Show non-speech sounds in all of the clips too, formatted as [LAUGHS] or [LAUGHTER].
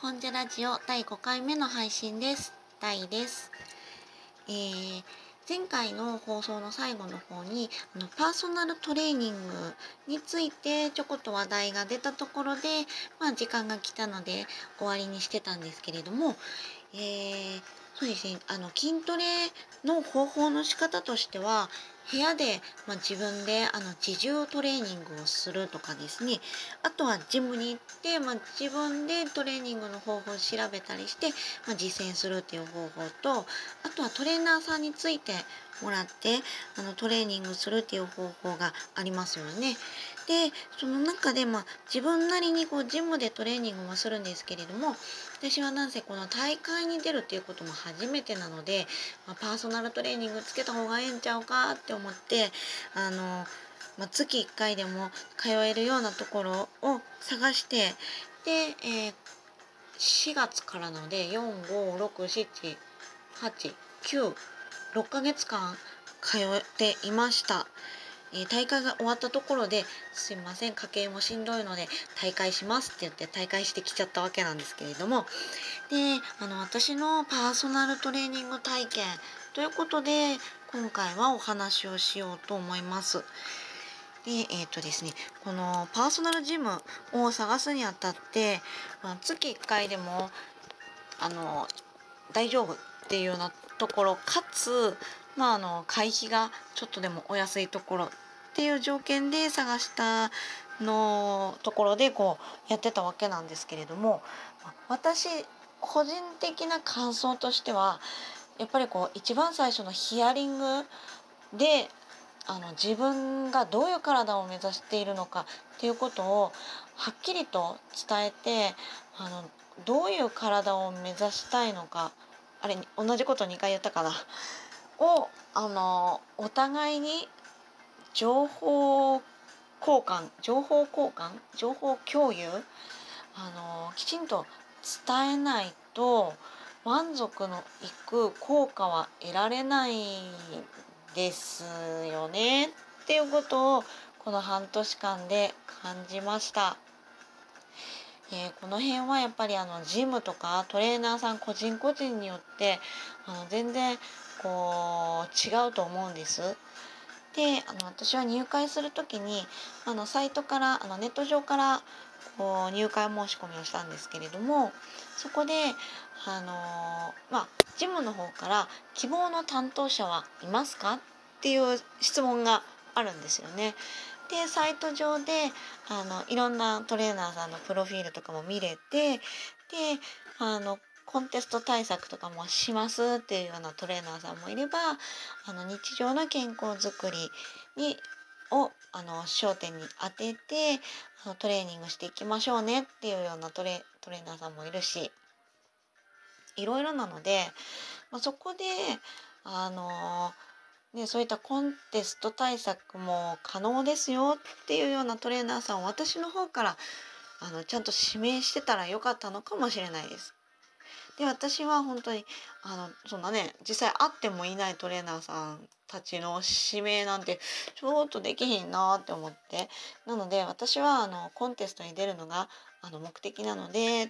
本ジャラジオ第5回目の配信です。大です。えー前回の放送の最後の方にあのパーソナルトレーニングについてちょこっと話題が出たところで、まあ、時間が来たので終わりにしてたんですけれども、えーそうですねあの筋トレの方法の仕方としては部屋で、まあ、自分であの自重トレーニングをするとかですねあとはジムに行って、まあ、自分でトレーニングの方法を調べたりして、まあ、実践するっていう方法とあとはトレーナーさんについてもらってあのトレーニングするっていう方法がありますよね。でその中で、まあ、自分なりにこうジムでトレーニングもするんですけれども私はなんせこの大会に出るっていうことも初めてなので、まあ、パーソナルトレーニングつけた方がええんちゃうかって思ってあの、まあ、月1回でも通えるようなところを探してで、えー4月からなので4567896ヶ月間通っていました。えー大会が終わったところですいません家計もしんどいので大会しますって言って大会してきちゃったわけなんですけれどもであの私のパーソナルトレーニング体験ということで今回はお話をしようと思います。でえーとですね、このパーソナルジムを探すにあたって、まあ、月1回でもあの大丈夫っていうようなところかつ、まあ、あの会費がちょっとでもお安いところっていう条件で探したのところでこうやってたわけなんですけれども私個人的な感想としてはやっぱりこう一番最初のヒアリングであの自分がどういう体を目指しているのかっていうことをはっきりと伝えてあのどういう体を目指したいのかあれ同じこと2回言ったかな。をあのお互いに情報交換情報交換情報共有あのきちんと伝えないと満足のいく効果は得られないですよねっていうことをこの半年間で感じました。えこの辺はやっぱりあのジムとかトレーナーさん個人個人によってあの全然こう違うと思うんです。であの私は入会する時にあのサイトからあのネット上からこう入会申し込みをしたんですけれどもそこであのまあジムの方から「希望の担当者はいますか?」っていう質問があるんですよね。でサイト上であのいろんなトレーナーさんのプロフィールとかも見れてであのコンテスト対策とかもしますっていうようなトレーナーさんもいればあの日常の健康づくりにをあの焦点に当ててあのトレーニングしていきましょうねっていうようなトレトレーナーさんもいるしいろいろなので、まあ、そこであのね、そういったコンテスト対策も可能ですよっていうようなトレーナーさんを私の方からあのちゃんと指名してたらよかったのかもしれないです。で私は本当にあのそんなね実際会ってもいないトレーナーさんたちの指名なんてちょっとできひんなって思ってなので私はあのコンテストに出るのがあの目的なのでっ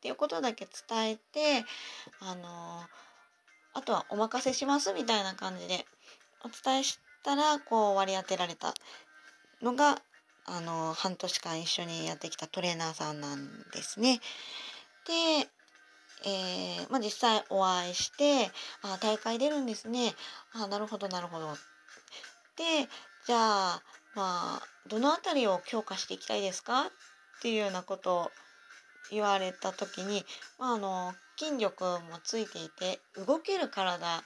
ていうことだけ伝えてあのあとはお任せしますみたいな感じでお伝えしたらこう割り当てられたのがあの半年間一緒にやってきたトレーナーさんなんですね。で、えーまあ、実際お会いして「あ大会出るんですね。あなるほどなるほど」でじゃあまあどの辺りを強化していきたいですか？っていうようなことを言われた時に、まあ、あの筋力もついていて動ける体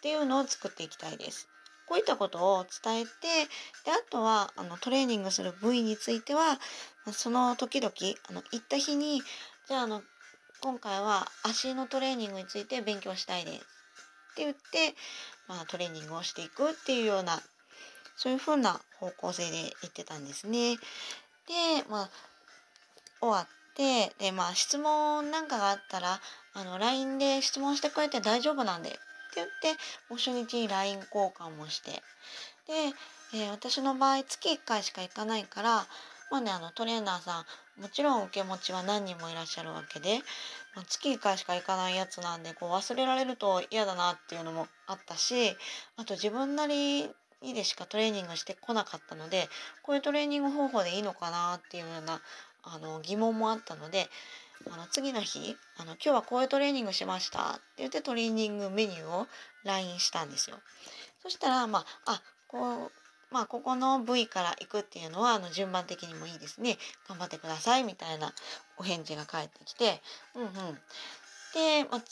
っていうのを作っていきたいです。こういったことを伝えてであとはあのトレーニングする部位についてはその時々あの行った日にじゃああの今回は足のトレーニングについて勉強したいですって言って、まあ、トレーニングをしていくっていうようなそういうふうな方向性で言ってたんですね。で、まあ、終わってで、まあ、質問なんかがあったらあの LINE で質問してくれて大丈夫なんで言ってもう初日に LINE 交換もして。で、えー私の場合月1回しか行かないからまあねあのトレーナーさんもちろん受け持ちは何人もいらっしゃるわけで、まあ、月1回しか行かないやつなんでこう忘れられると嫌だなっていうのもあったしあと自分なりにでしかトレーニングしてこなかったのでこういうトレーニング方法でいいのかなっていうようなあの疑問もあったのであの次の日あの「今日はこういうトレーニングしました」って言ってトレーニングメニューを LINE したんですよ。そしたらまああこうまあここの部位から行くっていうのはあの順番的にもいいですね。頑張ってくださいみたいなお返事が返ってきてうんうん。で、まあ、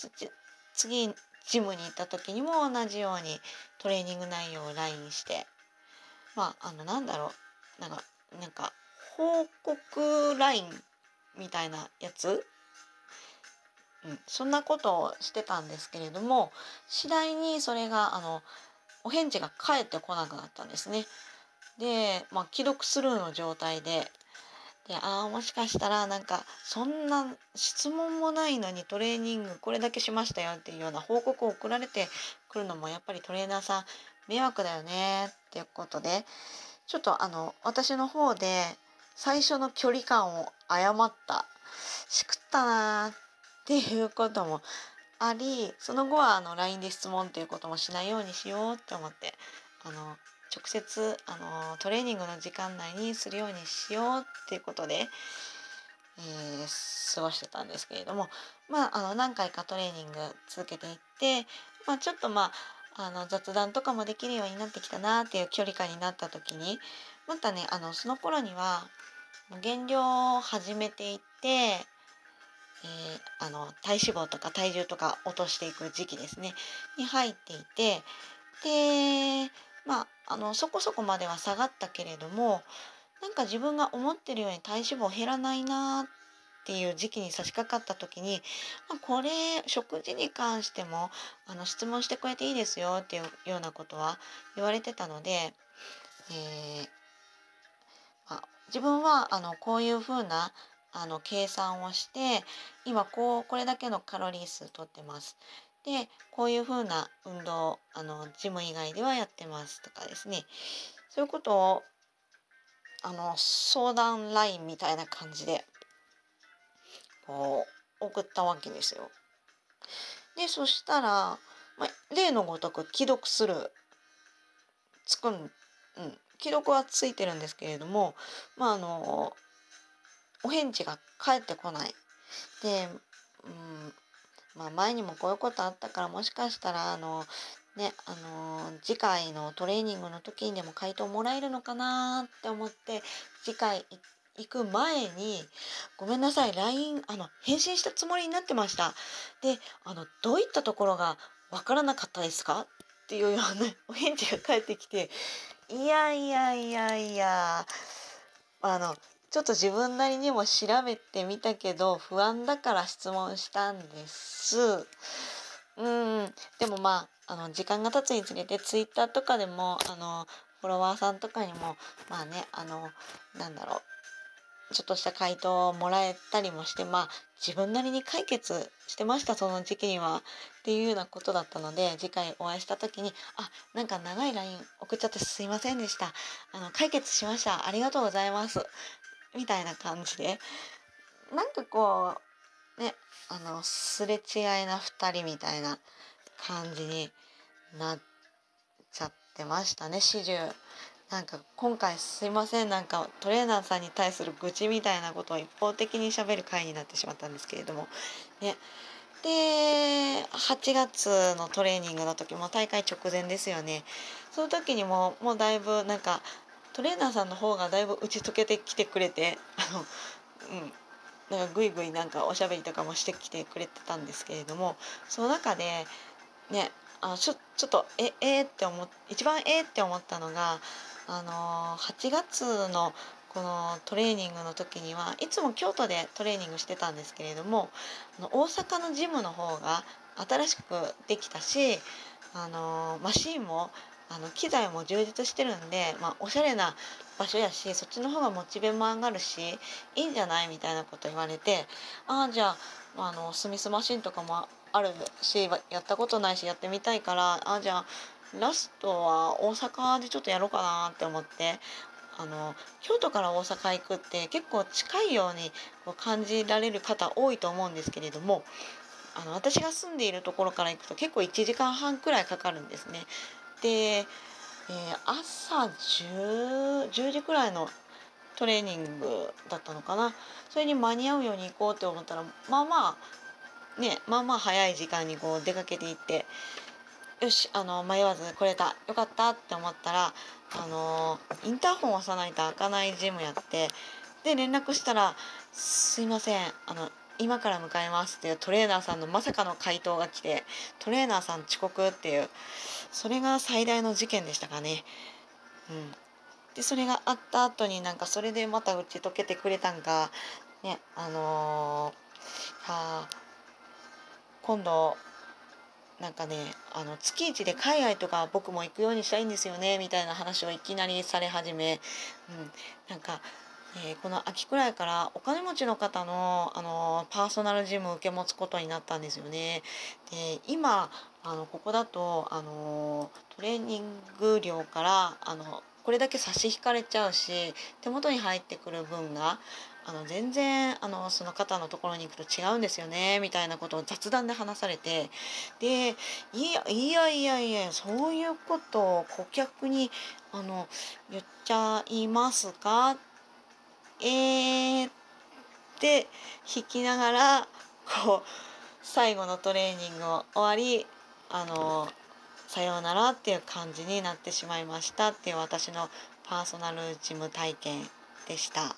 次ジムに行った時にも同じようにトレーニング内容を LINE してまああのなんだろう。なんかなんか報告 LINE みたいなやつ、うん、そんなことをしてたんですけれども次第にそれがあのお返事が返ってこなくなったんですね。で、まあ、既読スルーの状態ででああもしかしたらなんかそんな質問もないのにトレーニングこれだけしましたよっていうような報告を送られてくるのもやっぱりトレーナーさん迷惑だよねっていうことでちょっとあの私の方で最初の距離感を誤ったしくったなっていうこともありその後はあの LINE で質問っていうこともしないようにしようって思ってあの直接あのトレーニングの時間内にするようにしようっていうことで、えー、過ごしてたんですけれどもまああの何回かトレーニング続けていって、まあ、ちょっとまああの雑談とかもできるようになってきたなっていう距離感になった時にまたねあのその頃には減量を始めていって、えー、あの体脂肪とか体重とか落としていく時期ですね。に入っていてでまああのそこそこまでは下がったけれどもなんか自分が思ってるように体脂肪減らないなっていう時期に差し掛かった時に、まあ、これ食事に関してもあの質問してくれていいですよっていうようなことは言われてたので、えー、自分はあのこういうふうなあの計算をして今こうこれだけのカロリー数とってます。でこういうふうな運動あのジム以外ではやってますとかですねそういうことをあの相談 LINE みたいな感じでこう送ったわけですよ。でそしたら、まあ、例のごとく既読するつくん、うん、既読はついてるんですけれどもまああのお返事が返ってこない。で、うん、まあ、前にもこういうことあったからもしかしたらあのねあの次回のトレーニングの時にでも回答もらえるのかなって思って次回行く前に「ごめんなさい LINE あの返信したつもりになってました」であの「どういったところが分からなかったですか?」っていうような [LAUGHS] お返事が返ってきて「いやいやいやいやあのちょっと自分なりにも調べてみたけど不安だから質問したんです。うんでもまああの時間が経つにつれてツイッターとかでもあのフォロワーさんとかにもまあねあのなんだろうちょっとした回答をもらえたりもしてまあ自分なりに解決してましたその時期にはっていうようなことだったので次回お会いした時に「あなんか長い LINE 送っちゃってすいませんでした。あの解決しました。ありがとうございます」みたいな感じで。なんかこうねあのすれ違いな2人みたいな感じになっちゃってましたね始終なんか今回すいません。なんかトレーナーさんに対する愚痴みたいなことを一方的にしゃべる回になってしまったんですけれども。ね。で8月のトレーニングの時も大会直前ですよね。その時にももうだいぶなんかトレーナーさんの方がだいぶ打ち解けてきてくれてあのうん。なんかぐいぐいなんかおしゃべりとかもしてきてくれてたんですけれどもその中でねあちょちょっとええー、って思っ一番ええ、って思ったのがあの、8月のこのトレーニングの時にはいつも京都でトレーニングしてたんですけれどもあの大阪のジムの方が新しくできたしあのマシンもあの機材も充実してるんで、まあ、おしゃれな場所やしそっちの方がモチベも上がるしいいんじゃないみたいなこと言われてああじゃああのスミスマシンとかもあるしやったことないしやってみたいからああじゃあラストは大阪でちょっとやろうかなって思ってあの京都から大阪行くって結構近いように感じられる方多いと思うんですけれどもあの私が住んでいるところから行くと結構1時間半くらいかかるんですね。で、えー、朝 10, 10時くらいのトレーニングだったのかなそれに間に合うように行こうって思ったらまあまあねまあまあ早い時間にこう出かけていってよしあの迷わず来れたよかったって思ったらあのインターホン押さないと開かないジムやってで連絡したら「すいませんあの今から向かいます」っていうトレーナーさんのまさかの回答が来てトレーナーさん遅刻っていうそれが最大の事件でしたかね。うん、でそれがあった後になんかそれでまた打ち解けてくれたんかねあのー、はあ今度なんかねあの月一で海外とか僕も行くようにしたいんですよねみたいな話をいきなりされ始め、うん、なんか、えー、この秋くらいからお金持ちの方のあのパーソナルジムを受け持つことになったんですよね。で今あのここだとあのトレーニング料からあのこれだけ差し引かれちゃうし手元に入ってくる分があの全然あのその方のところに行くと違うんですよねみたいなことを雑談で話されてでいやいやいやいやそういうことを顧客にあの言っちゃいますか？えー、って弾きながらこう最後のトレーニングを終わりあのさようならっていう感じになってしまいましたっていう私のパーソナルジム体験でした。